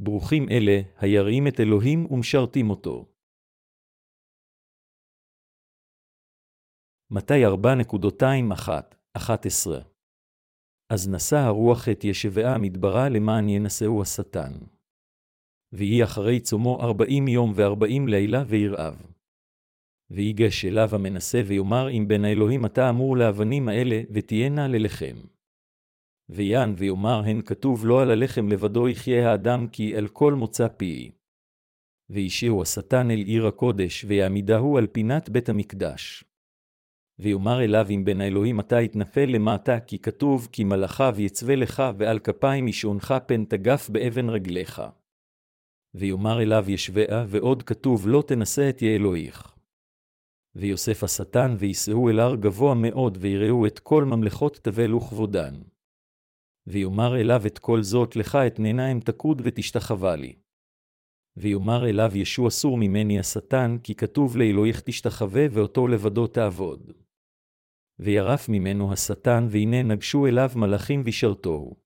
ברוכים אלה, היראים את אלוהים ומשרתים אותו. מתי 4.21-11 אז נשא הרוח את ישבעה המדברה למען ינשאו השטן. ויהי אחרי צומו ארבעים יום וארבעים לילה וירעב. ויגש אליו המנסה ויאמר אם בין האלוהים אתה אמור לאבנים האלה, ותהיינה ללחם. ויען ויאמר הן כתוב לא על הלחם לבדו יחיה האדם כי אל כל מוצא פי. וישעו השטן אל עיר הקודש, ויעמידהו על פינת בית המקדש. ויאמר אליו אם בין האלוהים אתה יתנפל למטה, כי כתוב כי מלאכיו יצווה לך, ועל כפיים ישעונך פן תגף באבן רגליך. ויאמר אליו ישבעה, ועוד כתוב לא תנשא את יאלוהיך. ויוסף השטן ויישאו אל הר גבוה מאוד, ויראו את כל ממלכות תבל וכבודן. ויאמר אליו את כל זאת לך אתננה אם תקוד ותשתחווה לי. ויאמר אליו ישוע אסור ממני השטן, כי כתוב לאלוהיך תשתחווה ואותו לבדו תעבוד. וירף ממנו השטן, והנה נגשו אליו מלאכים ושרתוהו.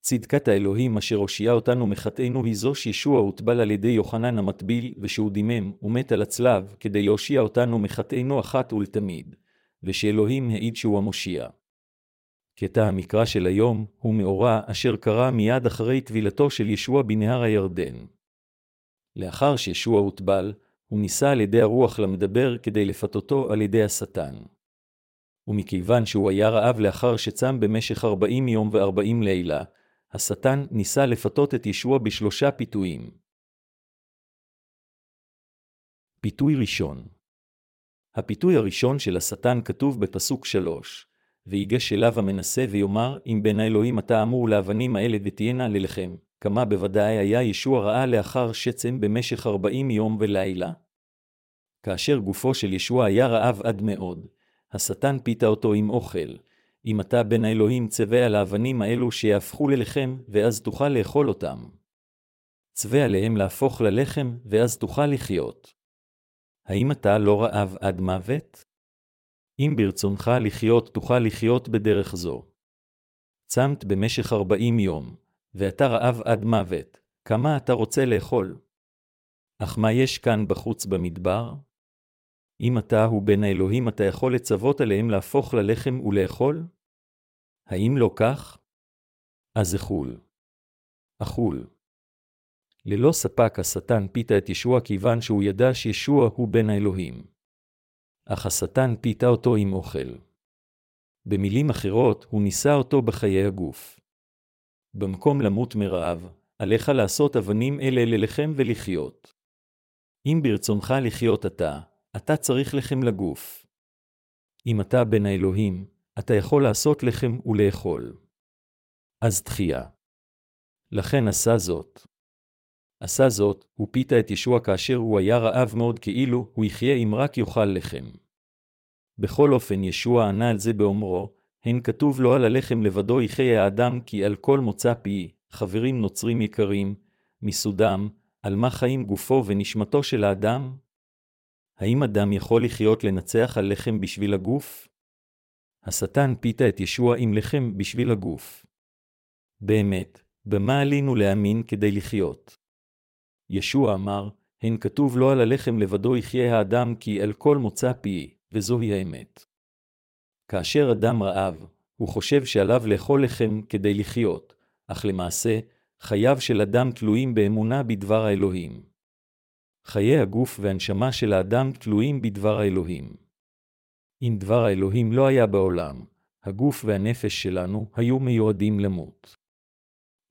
צדקת האלוהים אשר הושיעה אותנו מחטאינו היא זו שישוע הוטבל על ידי יוחנן המטביל, ושהוא דימם ומת על הצלב, כדי להושיע אותנו מחטאינו אחת ולתמיד, ושאלוהים העיד שהוא המושיע. קטע המקרא של היום הוא מאורע אשר קרה מיד אחרי טבילתו של ישוע בנהר הירדן. לאחר שישוע הוטבל, הוא נישא על ידי הרוח למדבר כדי לפתותו על ידי השטן. ומכיוון שהוא היה רעב לאחר שצם במשך ארבעים יום וארבעים לילה, השטן ניסה לפתות את ישוע בשלושה פיתויים. פיתוי ראשון הפיתוי הראשון של השטן כתוב בפסוק שלוש, ויגש אליו המנסה ויאמר, אם בין האלוהים אתה אמור לאבנים האלה ותהיינה ללחם, כמה בוודאי היה ישוע רעה לאחר שצם במשך ארבעים יום ולילה? כאשר גופו של ישוע היה רעב עד מאוד, השטן פיתה אותו עם אוכל, אם אתה בן האלוהים צווה על האבנים האלו שיהפכו ללחם, ואז תוכל לאכול אותם. צווה עליהם להפוך ללחם, ואז תוכל לחיות. האם אתה לא רעב עד מוות? אם ברצונך לחיות, תוכל לחיות בדרך זו. צמת במשך ארבעים יום, ואתה רעב עד מוות, כמה אתה רוצה לאכול? אך מה יש כאן בחוץ במדבר? אם אתה הוא בן האלוהים, אתה יכול לצוות עליהם להפוך ללחם ולאכול? האם לא כך? אז אכול. אכול. ללא ספק השטן פיתה את ישוע כיוון שהוא ידע שישוע הוא בן האלוהים. אך השטן פיתה אותו עם אוכל. במילים אחרות, הוא ניסה אותו בחיי הגוף. במקום למות מרעב, עליך לעשות אבנים אלה ללחם ולחיות. אם ברצונך לחיות אתה, אתה צריך לחם לגוף. אם אתה בן האלוהים, אתה יכול לעשות לחם ולאכול. אז תחייה. לכן עשה זאת. עשה זאת, הוא פיתה את ישוע כאשר הוא היה רעב מאוד כאילו הוא יחיה אם רק יאכל לחם. בכל אופן ישוע ענה על זה באומרו, הן כתוב לו על הלחם לבדו יחיה האדם כי על כל מוצא פי, חברים נוצרים יקרים, מסודם, על מה חיים גופו ונשמתו של האדם? האם אדם יכול לחיות לנצח על לחם בשביל הגוף? השטן פיתה את ישוע עם לחם בשביל הגוף. באמת, במה עלינו להאמין כדי לחיות? ישוע אמר, הן כתוב לא על הלחם לבדו יחיה האדם כי אל כל מוצא פי, וזוהי האמת. כאשר אדם רעב, הוא חושב שעליו לאכול לחם כדי לחיות, אך למעשה, חייו של אדם תלויים באמונה בדבר האלוהים. חיי הגוף והנשמה של האדם תלויים בדבר האלוהים. אם דבר האלוהים לא היה בעולם, הגוף והנפש שלנו היו מיועדים למות.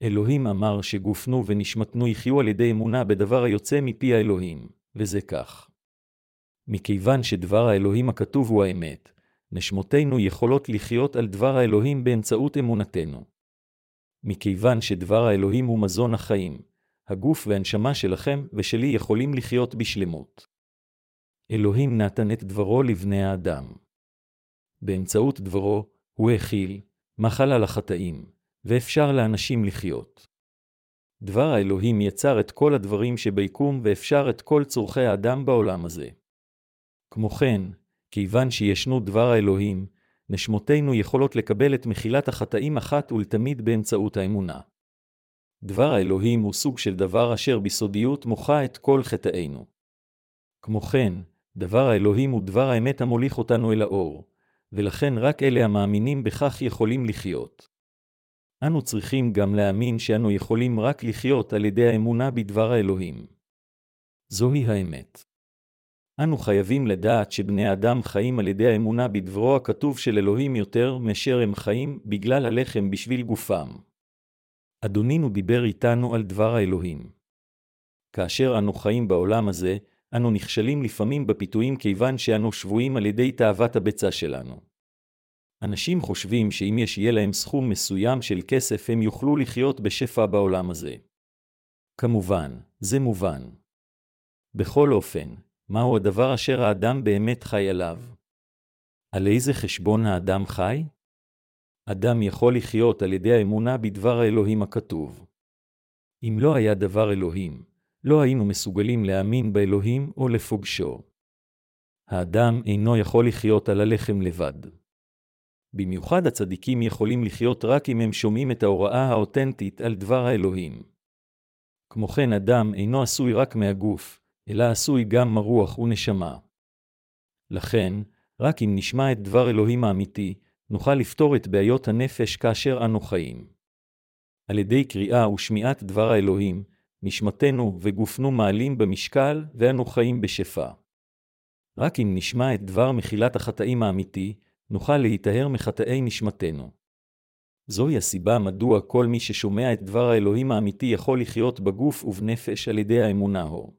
אלוהים אמר שגופנו ונשמתנו יחיו על ידי אמונה בדבר היוצא מפי האלוהים, וזה כך. מכיוון שדבר האלוהים הכתוב הוא האמת, נשמותינו יכולות לחיות על דבר האלוהים באמצעות אמונתנו. מכיוון שדבר האלוהים הוא מזון החיים, הגוף והנשמה שלכם ושלי יכולים לחיות בשלמות. אלוהים נתן את דברו לבני האדם. באמצעות דברו, הוא הכיל, מחל על החטאים, ואפשר לאנשים לחיות. דבר האלוהים יצר את כל הדברים שביקום ואפשר את כל צורכי האדם בעולם הזה. כמו כן, כיוון שישנו דבר האלוהים, נשמותינו יכולות לקבל את מחילת החטאים אחת ולתמיד באמצעות האמונה. דבר האלוהים הוא סוג של דבר אשר בסודיות מוחה את כל חטאינו. כמו כן, דבר האלוהים הוא דבר האמת המוליך אותנו אל האור, ולכן רק אלה המאמינים בכך יכולים לחיות. אנו צריכים גם להאמין שאנו יכולים רק לחיות על ידי האמונה בדבר האלוהים. זוהי האמת. אנו חייבים לדעת שבני אדם חיים על ידי האמונה בדברו הכתוב של אלוהים יותר מאשר הם חיים בגלל הלחם בשביל גופם. אדונינו דיבר איתנו על דבר האלוהים. כאשר אנו חיים בעולם הזה, אנו נכשלים לפעמים בפיתויים כיוון שאנו שבויים על ידי תאוות הבצע שלנו. אנשים חושבים שאם יש יהיה להם סכום מסוים של כסף הם יוכלו לחיות בשפע בעולם הזה. כמובן, זה מובן. בכל אופן, מהו הדבר אשר האדם באמת חי עליו? על איזה חשבון האדם חי? אדם יכול לחיות על ידי האמונה בדבר האלוהים הכתוב. אם לא היה דבר אלוהים, לא היינו מסוגלים להאמין באלוהים או לפוגשו. האדם אינו יכול לחיות על הלחם לבד. במיוחד הצדיקים יכולים לחיות רק אם הם שומעים את ההוראה האותנטית על דבר האלוהים. כמו כן, אדם אינו עשוי רק מהגוף, אלא עשוי גם מרוח ונשמה. לכן, רק אם נשמע את דבר אלוהים האמיתי, נוכל לפתור את בעיות הנפש כאשר אנו חיים. על ידי קריאה ושמיעת דבר האלוהים, נשמתנו וגופנו מעלים במשקל, ואנו חיים בשפע. רק אם נשמע את דבר מחילת החטאים האמיתי, נוכל להיטהר מחטאי נשמתנו. זוהי הסיבה מדוע כל מי ששומע את דבר האלוהים האמיתי יכול לחיות בגוף ובנפש על ידי האמונה הו.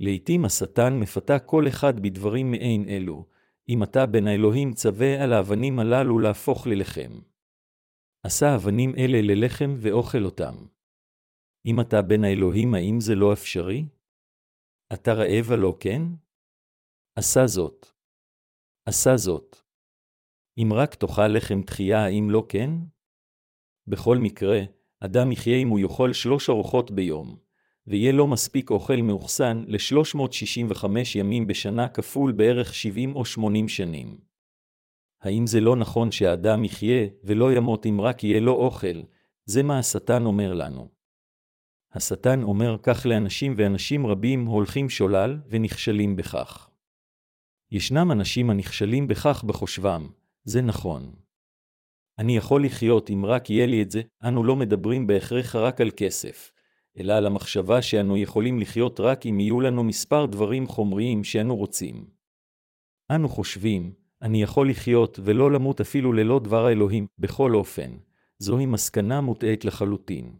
לעתים השטן מפתה כל אחד בדברים מעין אלו, אם אתה בן האלוהים צווה על האבנים הללו להפוך ללחם. עשה אבנים אלה ללחם ואוכל אותם. אם אתה בן האלוהים, האם זה לא אפשרי? אתה רעב הלא כן? עשה זאת. עשה זאת. אם רק תאכל לחם תחייה, האם לא כן? בכל מקרה, אדם יחיה אם הוא יאכל שלוש ארוחות ביום, ויהיה לו מספיק אוכל מאוחסן ל-365 ימים בשנה כפול בערך 70 או 80 שנים. האם זה לא נכון שהאדם יחיה ולא ימות אם רק יהיה לו אוכל? זה מה השטן אומר לנו. השטן אומר כך לאנשים ואנשים רבים הולכים שולל ונכשלים בכך. ישנם אנשים הנכשלים בכך בחושבם, זה נכון. אני יכול לחיות אם רק יהיה לי את זה, אנו לא מדברים בהכרח רק על כסף, אלא על המחשבה שאנו יכולים לחיות רק אם יהיו לנו מספר דברים חומריים שאנו רוצים. אנו חושבים, אני יכול לחיות ולא למות אפילו ללא דבר האלוהים, בכל אופן, זוהי מסקנה מוטעית לחלוטין.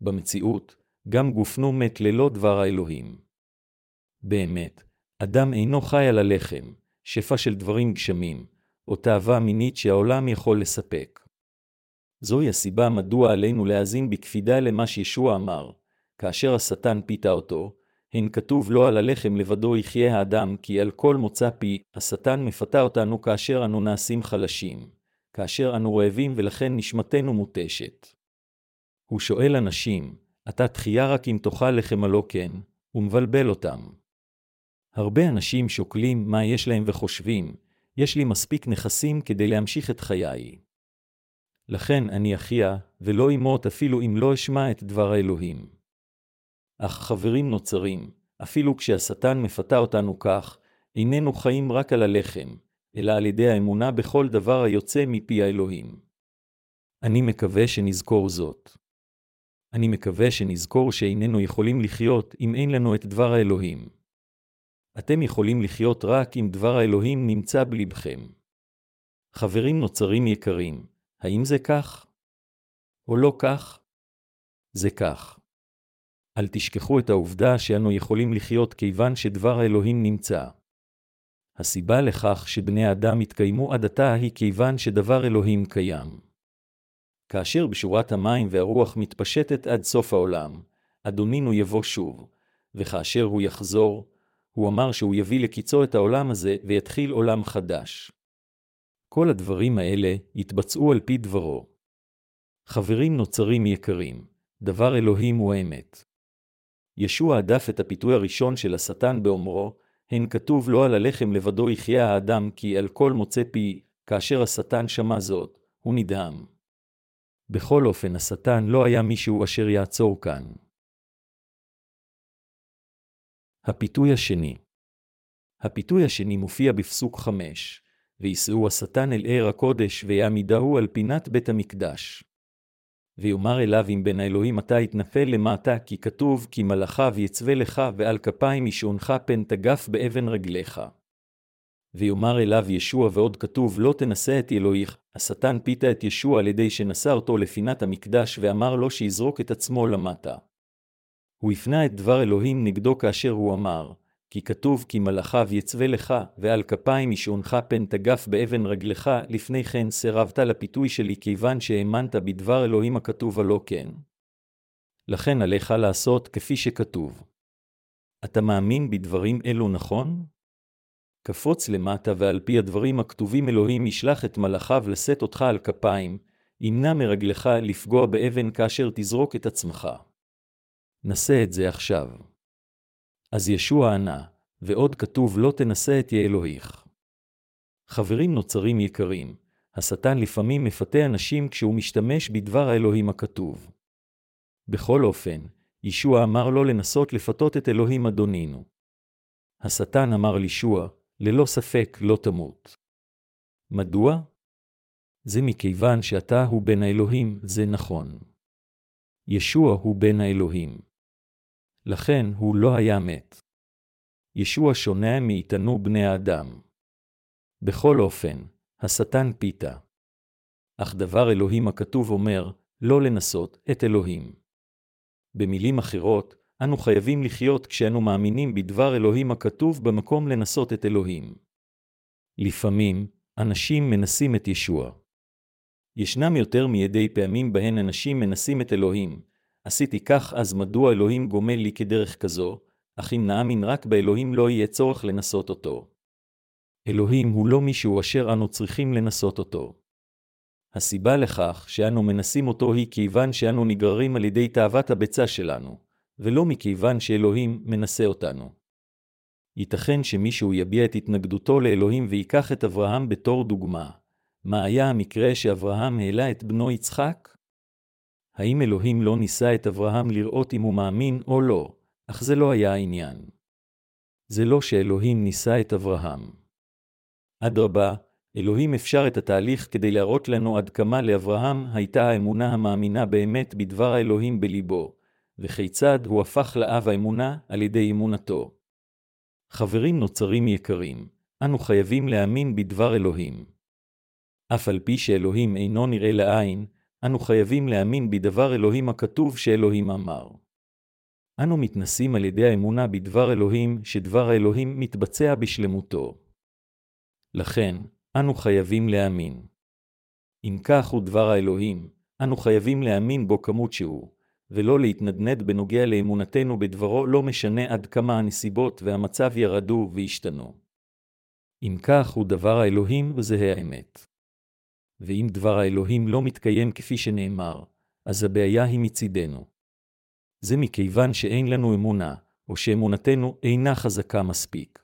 במציאות, גם גופנו מת ללא דבר האלוהים. באמת, אדם אינו חי על הלחם, שפע של דברים גשמים, או תאווה מינית שהעולם יכול לספק. זוהי הסיבה מדוע עלינו להאזין בקפידה למה שישוע אמר, כאשר השטן פיתה אותו, הן כתוב לא על הלחם לבדו יחיה האדם, כי על כל מוצא פי, השטן מפתה אותנו כאשר אנו נעשים חלשים, כאשר אנו רעבים ולכן נשמתנו מותשת. הוא שואל אנשים, אתה תחייה רק אם תאכל לחם הלא כן, ומבלבל אותם. הרבה אנשים שוקלים מה יש להם וחושבים, יש לי מספיק נכסים כדי להמשיך את חיי. לכן אני אחיה, ולא אמות אפילו אם לא אשמע את דבר האלוהים. אך חברים נוצרים, אפילו כשהשטן מפתה אותנו כך, איננו חיים רק על הלחם, אלא על ידי האמונה בכל דבר היוצא מפי האלוהים. אני מקווה שנזכור זאת. אני מקווה שנזכור שאיננו יכולים לחיות אם אין לנו את דבר האלוהים. אתם יכולים לחיות רק אם דבר האלוהים נמצא בלבכם. חברים נוצרים יקרים, האם זה כך? או לא כך? זה כך. אל תשכחו את העובדה שאנו יכולים לחיות כיוון שדבר האלוהים נמצא. הסיבה לכך שבני האדם התקיימו עד עתה היא כיוון שדבר אלוהים קיים. כאשר בשורת המים והרוח מתפשטת עד סוף העולם, אדונינו יבוא שוב, וכאשר הוא יחזור, הוא אמר שהוא יביא לקיצו את העולם הזה ויתחיל עולם חדש. כל הדברים האלה יתבצעו על פי דברו. חברים נוצרים יקרים, דבר אלוהים הוא האמת. ישוע הדף את הפיתוי הראשון של השטן באומרו, הן כתוב לא על הלחם לבדו יחיה האדם כי על כל מוצא פי, כאשר השטן שמע זאת, הוא נדהם. בכל אופן, השטן לא היה מישהו אשר יעצור כאן. הפיתוי השני הפיתוי השני מופיע בפסוק חמש, ויישאו השטן אל ער הקודש, ויעמידהו על פינת בית המקדש. ויאמר אליו אם בין האלוהים אתה יתנפל למטה, כי כתוב, כי מלאכיו יצווה לך, ועל כפיים ישעונך פן תגף באבן רגליך. ויאמר אליו ישוע ועוד כתוב לא תנשא את אלוהיך, השטן פיתה את ישוע על ידי שנשא אותו לפינת המקדש ואמר לו שיזרוק את עצמו למטה. הוא הפנה את דבר אלוהים נגדו כאשר הוא אמר, כי כתוב כי מלאכיו יצווה לך, ועל כפיים ישעונך פן תגף באבן רגלך, לפני כן סירבת לפיתוי שלי כיוון שהאמנת בדבר אלוהים הכתוב הלא כן. לכן עליך לעשות כפי שכתוב. אתה מאמין בדברים אלו נכון? קפוץ למטה ועל פי הדברים הכתובים אלוהים ישלח את מלאכיו לשאת אותך על כפיים, ימנע מרגלך לפגוע באבן כאשר תזרוק את עצמך. נשא את זה עכשיו. אז ישוע ענה, ועוד כתוב לא תנשא את אלוהיך. חברים נוצרים יקרים, השטן לפעמים מפתה אנשים כשהוא משתמש בדבר האלוהים הכתוב. בכל אופן, ישוע אמר לו לנסות לפתות את אלוהים אדונינו. השטן אמר לישוע, ללא ספק לא תמות. מדוע? זה מכיוון שאתה הוא בן האלוהים, זה נכון. ישוע הוא בן האלוהים. לכן הוא לא היה מת. ישוע שונה מאיתנו בני האדם. בכל אופן, השטן פיתה. אך דבר אלוהים הכתוב אומר, לא לנסות את אלוהים. במילים אחרות, אנו חייבים לחיות כשאנו מאמינים בדבר אלוהים הכתוב במקום לנסות את אלוהים. לפעמים, אנשים מנסים את ישוע. ישנם יותר מידי פעמים בהן אנשים מנסים את אלוהים. עשיתי כך, אז מדוע אלוהים גומל לי כדרך כזו, אך אם נאמין רק באלוהים לא יהיה צורך לנסות אותו. אלוהים הוא לא מישהו אשר אנו צריכים לנסות אותו. הסיבה לכך שאנו מנסים אותו היא כיוון שאנו נגררים על ידי תאוות הביצה שלנו, ולא מכיוון שאלוהים מנסה אותנו. ייתכן שמישהו יביע את התנגדותו לאלוהים ויקח את אברהם בתור דוגמה. מה היה המקרה שאברהם העלה את בנו יצחק? האם אלוהים לא ניסה את אברהם לראות אם הוא מאמין או לא, אך זה לא היה העניין. זה לא שאלוהים ניסה את אברהם. אדרבה, אלוהים אפשר את התהליך כדי להראות לנו עד כמה לאברהם הייתה האמונה המאמינה באמת בדבר האלוהים בליבו, וכיצד הוא הפך לאב האמונה על ידי אמונתו. חברים נוצרים יקרים, אנו חייבים להאמין בדבר אלוהים. אף על פי שאלוהים אינו נראה לעין, אנו חייבים להאמין בדבר אלוהים הכתוב שאלוהים אמר. אנו מתנסים על ידי האמונה בדבר אלוהים, שדבר האלוהים מתבצע בשלמותו. לכן, אנו חייבים להאמין. אם כך הוא דבר האלוהים, אנו חייבים להאמין בו כמות שהוא, ולא להתנדנד בנוגע לאמונתנו בדברו לא משנה עד כמה הנסיבות והמצב ירדו והשתנו. אם כך הוא דבר האלוהים וזה האמת. ואם דבר האלוהים לא מתקיים כפי שנאמר, אז הבעיה היא מצידנו. זה מכיוון שאין לנו אמונה, או שאמונתנו אינה חזקה מספיק.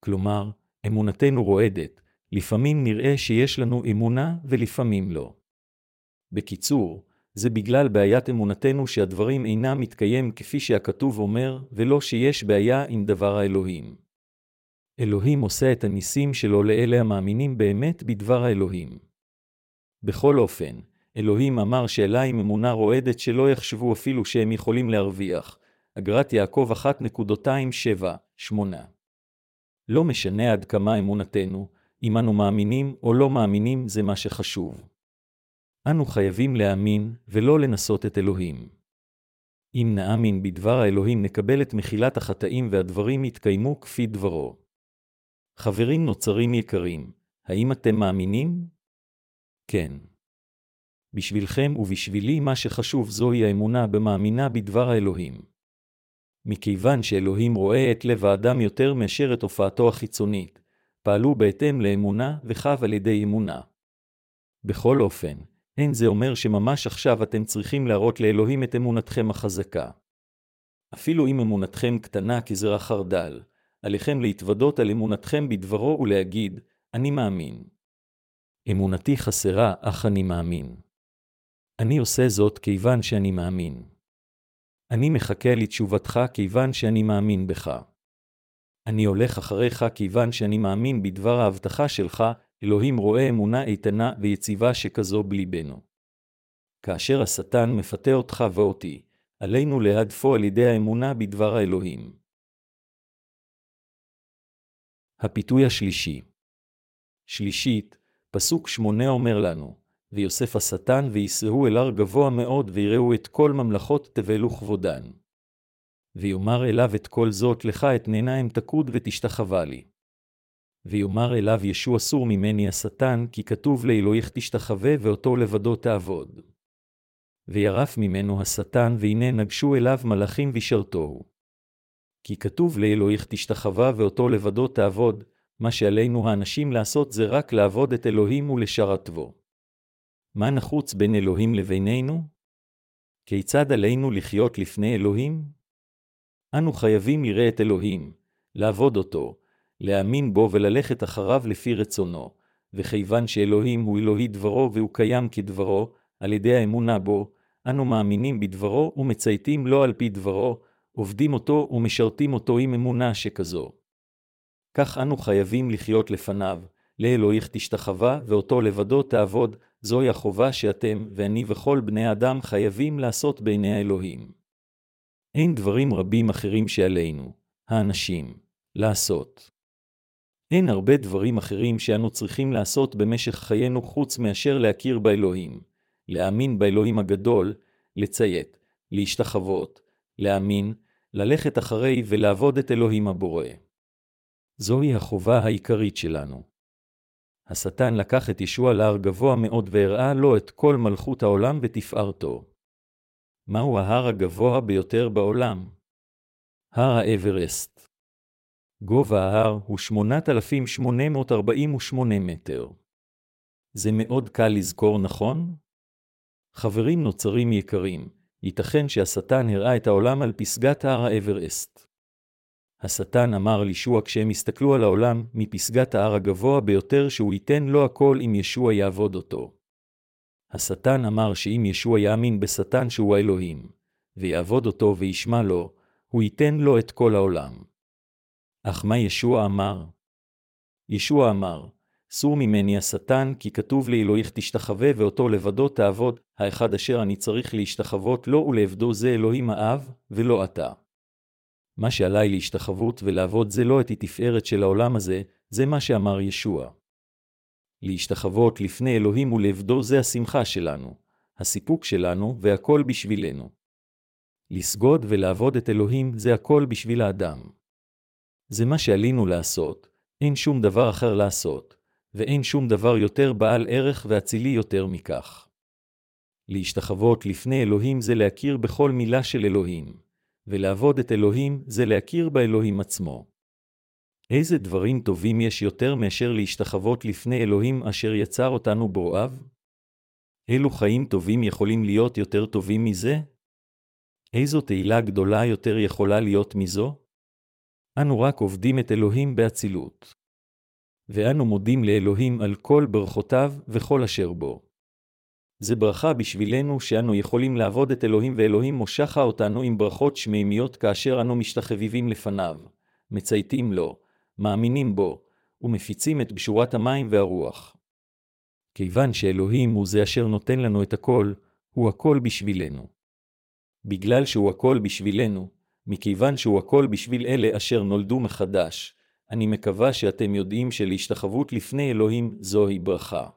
כלומר, אמונתנו רועדת, לפעמים נראה שיש לנו אמונה ולפעמים לא. בקיצור, זה בגלל בעיית אמונתנו שהדברים אינם מתקיים כפי שהכתוב אומר, ולא שיש בעיה עם דבר האלוהים. אלוהים עושה את הניסים שלו לאלה המאמינים באמת בדבר האלוהים. בכל אופן, אלוהים אמר שאלה עם אמונה רועדת שלא יחשבו אפילו שהם יכולים להרוויח. אגרת יעקב 1.27-8 לא משנה עד כמה אמונתנו, אם אנו מאמינים או לא מאמינים זה מה שחשוב. אנו חייבים להאמין ולא לנסות את אלוהים. אם נאמין בדבר האלוהים נקבל את מחילת החטאים והדברים יתקיימו כפי דברו. חברים נוצרים יקרים, האם אתם מאמינים? כן. בשבילכם ובשבילי מה שחשוב זוהי האמונה במאמינה בדבר האלוהים. מכיוון שאלוהים רואה את לב האדם יותר מאשר את הופעתו החיצונית, פעלו בהתאם לאמונה וחב על ידי אמונה. בכל אופן, אין זה אומר שממש עכשיו אתם צריכים להראות לאלוהים את אמונתכם החזקה. אפילו אם אמונתכם קטנה כזרע חרדל, עליכם להתוודות על אמונתכם בדברו ולהגיד, אני מאמין. אמונתי חסרה, אך אני מאמין. אני עושה זאת כיוון שאני מאמין. אני מחכה לתשובתך כיוון שאני מאמין בך. אני הולך אחריך כיוון שאני מאמין בדבר ההבטחה שלך, אלוהים רואה אמונה איתנה ויציבה שכזו בליבנו. כאשר השטן מפתה אותך ואותי, עלינו להדפו על ידי האמונה בדבר האלוהים. הפיתוי השלישי שלישית, פסוק שמונה אומר לנו, ויוסף השטן ויסעו אל הר גבוה מאוד ויראו את כל ממלכות תבל וכבודן. ויאמר אליו את כל זאת לך אתננה אם תקוד ותשתחווה לי. ויאמר אליו ישוע אסור ממני השטן, כי כתוב לאלוהיך תשתחווה ואותו לבדו תעבוד. וירף ממנו השטן, והנה נגשו אליו מלאכים וישרתוהו. כי כתוב לאלוהיך תשתחווה ואותו לבדו תעבוד, מה שעלינו האנשים לעשות זה רק לעבוד את אלוהים ולשרתבו. מה נחוץ בין אלוהים לבינינו? כיצד עלינו לחיות לפני אלוהים? אנו חייבים לראה את אלוהים, לעבוד אותו, להאמין בו וללכת אחריו לפי רצונו, וכיוון שאלוהים הוא אלוהי דברו והוא קיים כדברו, על ידי האמונה בו, אנו מאמינים בדברו ומצייתים לו על פי דברו, עובדים אותו ומשרתים אותו עם אמונה שכזו. כך אנו חייבים לחיות לפניו, לאלוהיך תשתחווה ואותו לבדו תעבוד, זוהי החובה שאתם ואני וכל בני האדם חייבים לעשות בעיני האלוהים. אין דברים רבים אחרים שעלינו, האנשים, לעשות. אין הרבה דברים אחרים שאנו צריכים לעשות במשך חיינו חוץ מאשר להכיר באלוהים, להאמין באלוהים הגדול, לציית, להשתחוות, להאמין, ללכת אחרי ולעבוד את אלוהים הבורא. זוהי החובה העיקרית שלנו. השטן לקח את ישוע להר גבוה מאוד והראה לו את כל מלכות העולם ותפארתו. מהו ההר הגבוה ביותר בעולם? הר האברסט. גובה ההר הוא 8,848 מטר. זה מאוד קל לזכור, נכון? חברים נוצרים יקרים, ייתכן שהשטן הראה את העולם על פסגת הר האברסט. השטן אמר לישוע כשהם הסתכלו על העולם מפסגת ההר הגבוה ביותר שהוא ייתן לו הכל אם ישוע יעבוד אותו. השטן אמר שאם ישוע יאמין בשטן שהוא האלוהים, ויעבוד אותו וישמע לו, הוא ייתן לו את כל העולם. אך מה ישוע אמר? ישוע אמר, סור ממני השטן, כי כתוב לאלוהיך תשתחווה ואותו לבדו תעבוד, האחד אשר אני צריך להשתחוות לו ולעבדו זה אלוהים האב, ולא אתה. מה שעליי להשתחוות ולעבוד זה לא את התפארת של העולם הזה, זה מה שאמר ישוע. להשתחוות לפני אלוהים ולעבדו זה השמחה שלנו, הסיפוק שלנו והכל בשבילנו. לסגוד ולעבוד את אלוהים זה הכל בשביל האדם. זה מה שעלינו לעשות, אין שום דבר אחר לעשות, ואין שום דבר יותר בעל ערך ואצילי יותר מכך. להשתחוות לפני אלוהים זה להכיר בכל מילה של אלוהים, ולעבוד את אלוהים זה להכיר באלוהים עצמו. איזה דברים טובים יש יותר מאשר להשתחוות לפני אלוהים אשר יצר אותנו ברועיו? אילו חיים טובים יכולים להיות יותר טובים מזה? איזו תהילה גדולה יותר יכולה להיות מזו? אנו רק עובדים את אלוהים באצילות. ואנו מודים לאלוהים על כל ברכותיו וכל אשר בו. זה ברכה בשבילנו שאנו יכולים לעבוד את אלוהים ואלוהים מושכה אותנו עם ברכות שמימיות כאשר אנו משתחוויבים לפניו, מצייתים לו, מאמינים בו, ומפיצים את בשורת המים והרוח. כיוון שאלוהים הוא זה אשר נותן לנו את הכל, הוא הכל בשבילנו. בגלל שהוא הכל בשבילנו, מכיוון שהוא הכל בשביל אלה אשר נולדו מחדש, אני מקווה שאתם יודעים שלהשתחוות לפני אלוהים זוהי ברכה.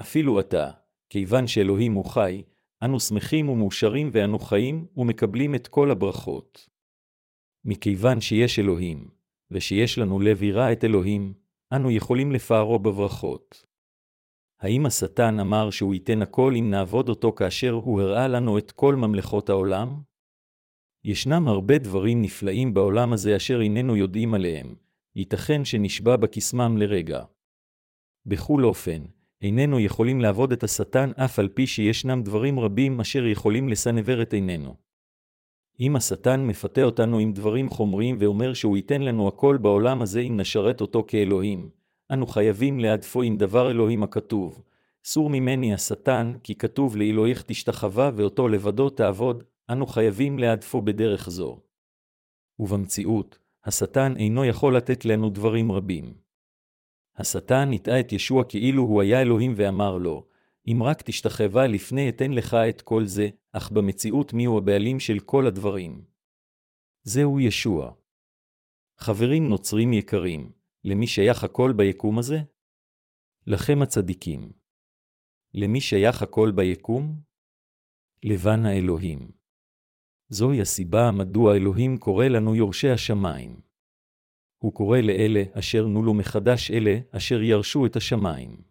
אפילו אתה, כיוון שאלוהים הוא חי, אנו שמחים ומאושרים ואנו חיים ומקבלים את כל הברכות. מכיוון שיש אלוהים, ושיש לנו לב יראה את אלוהים, אנו יכולים לפארו בברכות. האם השטן אמר שהוא ייתן הכל אם נעבוד אותו כאשר הוא הראה לנו את כל ממלכות העולם? ישנם הרבה דברים נפלאים בעולם הזה אשר איננו יודעים עליהם, ייתכן שנשבע בקסמם לרגע. בכל אופן, איננו יכולים לעבוד את השטן אף על פי שישנם דברים רבים אשר יכולים לסנבר את עינינו. אם השטן מפתה אותנו עם דברים חומריים ואומר שהוא ייתן לנו הכל בעולם הזה אם נשרת אותו כאלוהים, אנו חייבים להדפו עם דבר אלוהים הכתוב, סור ממני השטן, כי כתוב לאלוהיך תשתחווה ואותו לבדו תעבוד, אנו חייבים להדפו בדרך זו. ובמציאות, השטן אינו יכול לתת לנו דברים רבים. השטן הטעה את ישוע כאילו הוא היה אלוהים ואמר לו, אם רק תשתחווה לפני אתן לך את כל זה, אך במציאות מיהו הבעלים של כל הדברים. זהו ישוע. חברים נוצרים יקרים, למי שייך הכל ביקום הזה? לכם הצדיקים. למי שייך הכל ביקום? לבן האלוהים. זוהי הסיבה מדוע אלוהים קורא לנו יורשי השמיים. הוא קורא לאלה אשר נולו מחדש אלה אשר ירשו את השמיים.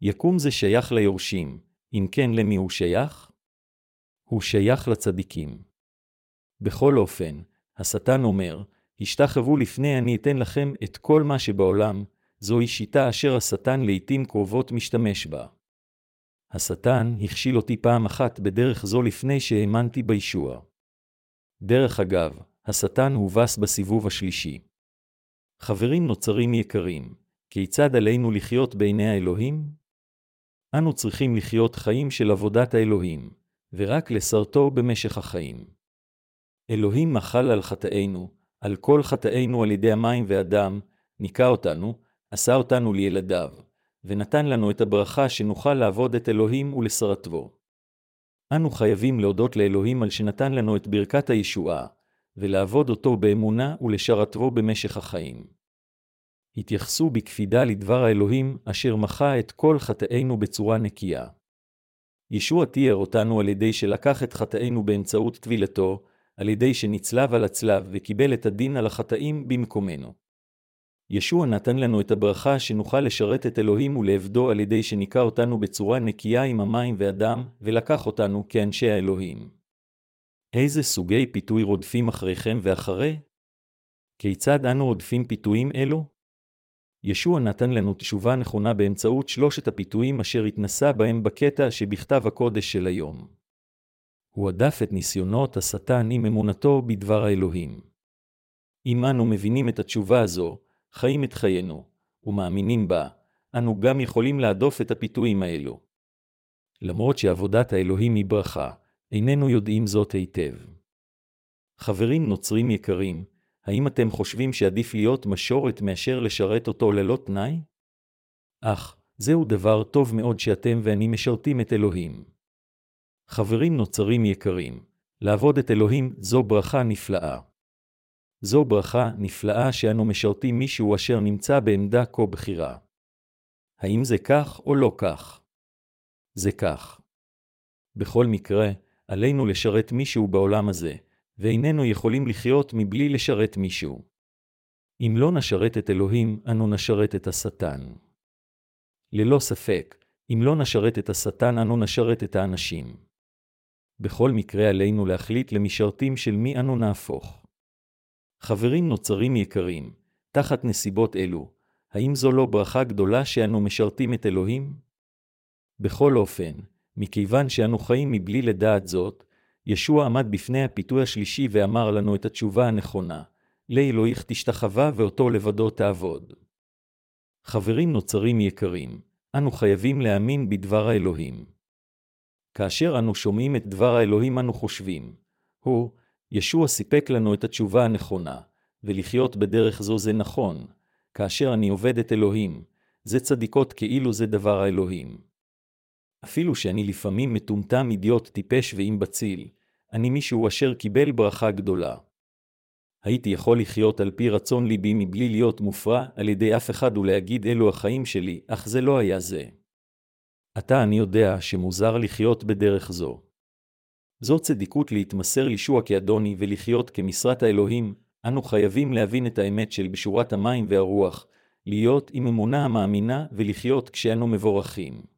יקום זה שייך ליורשים, אם כן למי הוא שייך? הוא שייך לצדיקים. בכל אופן, השטן אומר, השתחוו לפני אני אתן לכם את כל מה שבעולם, זוהי שיטה אשר השטן לעתים קרובות משתמש בה. השטן הכשיל אותי פעם אחת בדרך זו לפני שהאמנתי בישוע. דרך אגב, השטן הובס בסיבוב השלישי. חברים נוצרים יקרים, כיצד עלינו לחיות בעיני האלוהים? אנו צריכים לחיות חיים של עבודת האלוהים, ורק לסרטו במשך החיים. אלוהים מחל על חטאינו, על כל חטאינו על ידי המים והדם, ניקה אותנו, עשה אותנו לילדיו, ונתן לנו את הברכה שנוכל לעבוד את אלוהים ולשרתו. אנו חייבים להודות לאלוהים על שנתן לנו את ברכת הישועה, ולעבוד אותו באמונה ולשרתו במשך החיים. התייחסו בקפידה לדבר האלוהים אשר מחה את כל חטאינו בצורה נקייה. ישוע תיאר אותנו על ידי שלקח את חטאינו באמצעות טבילתו, על ידי שנצלב על הצלב וקיבל את הדין על החטאים במקומנו. ישוע נתן לנו את הברכה שנוכל לשרת את אלוהים ולעבדו על ידי שניקה אותנו בצורה נקייה עם המים והדם, ולקח אותנו כאנשי האלוהים. איזה סוגי פיתוי רודפים אחריכם ואחרי? כיצד אנו רודפים פיתויים אלו? ישוע נתן לנו תשובה נכונה באמצעות שלושת הפיתויים אשר התנסה בהם בקטע שבכתב הקודש של היום. הוא הדף את ניסיונות השטן עם אמונתו בדבר האלוהים. אם אנו מבינים את התשובה הזו, חיים את חיינו, ומאמינים בה, אנו גם יכולים להדוף את הפיתויים האלו. למרות שעבודת האלוהים היא ברכה, איננו יודעים זאת היטב. חברים נוצרים יקרים, האם אתם חושבים שעדיף להיות משורת מאשר לשרת אותו ללא תנאי? אך, זהו דבר טוב מאוד שאתם ואני משרתים את אלוהים. חברים נוצרים יקרים, לעבוד את אלוהים זו ברכה נפלאה. זו ברכה נפלאה שאנו משרתים מישהו אשר נמצא בעמדה כה בכירה. האם זה כך או לא כך? זה כך. בכל מקרה, עלינו לשרת מישהו בעולם הזה, ואיננו יכולים לחיות מבלי לשרת מישהו. אם לא נשרת את אלוהים, אנו נשרת את השטן. ללא ספק, אם לא נשרת את השטן, אנו נשרת את האנשים. בכל מקרה עלינו להחליט למשרתים של מי אנו נהפוך. חברים נוצרים יקרים, תחת נסיבות אלו, האם זו לא ברכה גדולה שאנו משרתים את אלוהים? בכל אופן, מכיוון שאנו חיים מבלי לדעת זאת, ישוע עמד בפני הפיתוי השלישי ואמר לנו את התשובה הנכונה, לאלוהיך תשתחווה ואותו לבדו תעבוד. חברים נוצרים יקרים, אנו חייבים להאמין בדבר האלוהים. כאשר אנו שומעים את דבר האלוהים אנו חושבים, הוא, ישוע סיפק לנו את התשובה הנכונה, ולחיות בדרך זו זה נכון, כאשר אני עובד את אלוהים, זה צדיקות כאילו זה דבר האלוהים. אפילו שאני לפעמים מטומטם אידיוט טיפש ואימבציל, אני מישהו אשר קיבל ברכה גדולה. הייתי יכול לחיות על פי רצון ליבי מבלי להיות מופרע על ידי אף אחד ולהגיד אלו החיים שלי, אך זה לא היה זה. עתה אני יודע שמוזר לחיות בדרך זו. זו צדיקות להתמסר לישוע כאדוני ולחיות כמשרת האלוהים, אנו חייבים להבין את האמת של בשורת המים והרוח, להיות עם אמונה המאמינה ולחיות כשאנו מבורכים.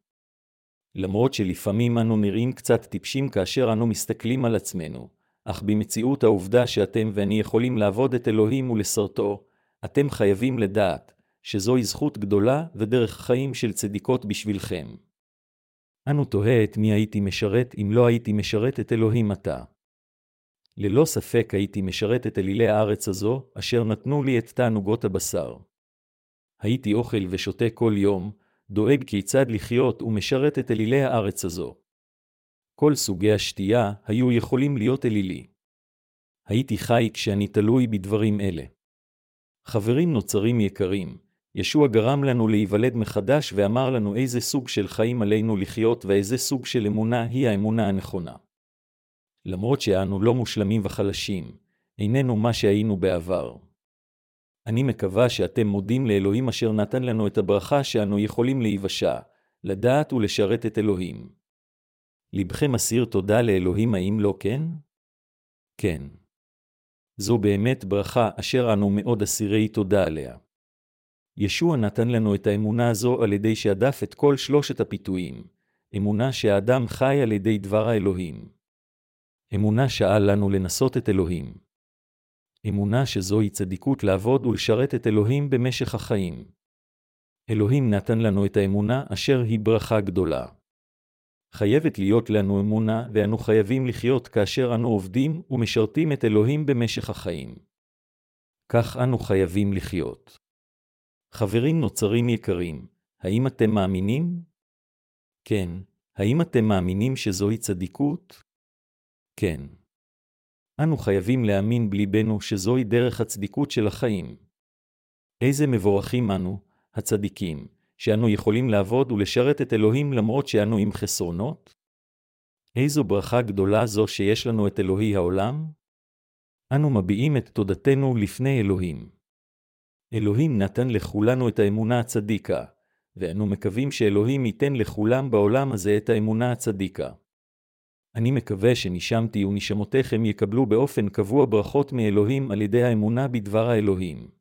למרות שלפעמים אנו נראים קצת טיפשים כאשר אנו מסתכלים על עצמנו, אך במציאות העובדה שאתם ואני יכולים לעבוד את אלוהים ולסרטו, אתם חייבים לדעת שזוהי זכות גדולה ודרך חיים של צדיקות בשבילכם. אנו תוהה את מי הייתי משרת אם לא הייתי משרת את אלוהים עתה. ללא ספק הייתי משרת את אלילי הארץ הזו, אשר נתנו לי את תענוגות הבשר. הייתי אוכל ושותה כל יום, דואג כיצד לחיות ומשרת את אלילי הארץ הזו. כל סוגי השתייה היו יכולים להיות אלילי. הייתי חי כשאני תלוי בדברים אלה. חברים נוצרים יקרים, ישוע גרם לנו להיוולד מחדש ואמר לנו איזה סוג של חיים עלינו לחיות ואיזה סוג של אמונה היא האמונה הנכונה. למרות שאנו לא מושלמים וחלשים, איננו מה שהיינו בעבר. אני מקווה שאתם מודים לאלוהים אשר נתן לנו את הברכה שאנו יכולים להיוושע, לדעת ולשרת את אלוהים. לבכם אסיר תודה לאלוהים האם לא כן? כן. זו באמת ברכה אשר אנו מאוד אסירי תודה עליה. ישוע נתן לנו את האמונה הזו על ידי שהדף את כל שלושת הפיתויים, אמונה שהאדם חי על ידי דבר האלוהים. אמונה שאל לנו לנסות את אלוהים. אמונה שזוהי צדיקות לעבוד ולשרת את אלוהים במשך החיים. אלוהים נתן לנו את האמונה אשר היא ברכה גדולה. חייבת להיות לנו אמונה, ואנו חייבים לחיות כאשר אנו עובדים ומשרתים את אלוהים במשך החיים. כך אנו חייבים לחיות. חברים נוצרים יקרים, האם אתם מאמינים? כן, האם אתם מאמינים שזוהי צדיקות? כן. אנו חייבים להאמין בליבנו שזוהי דרך הצדיקות של החיים. איזה מבורכים אנו, הצדיקים, שאנו יכולים לעבוד ולשרת את אלוהים למרות שאנו עם חסרונות? איזו ברכה גדולה זו שיש לנו את אלוהי העולם? אנו מביעים את תודתנו לפני אלוהים. אלוהים נתן לכולנו את האמונה הצדיקה, ואנו מקווים שאלוהים ייתן לכולם בעולם הזה את האמונה הצדיקה. אני מקווה שנשמתי ונשמותיכם יקבלו באופן קבוע ברכות מאלוהים על ידי האמונה בדבר האלוהים.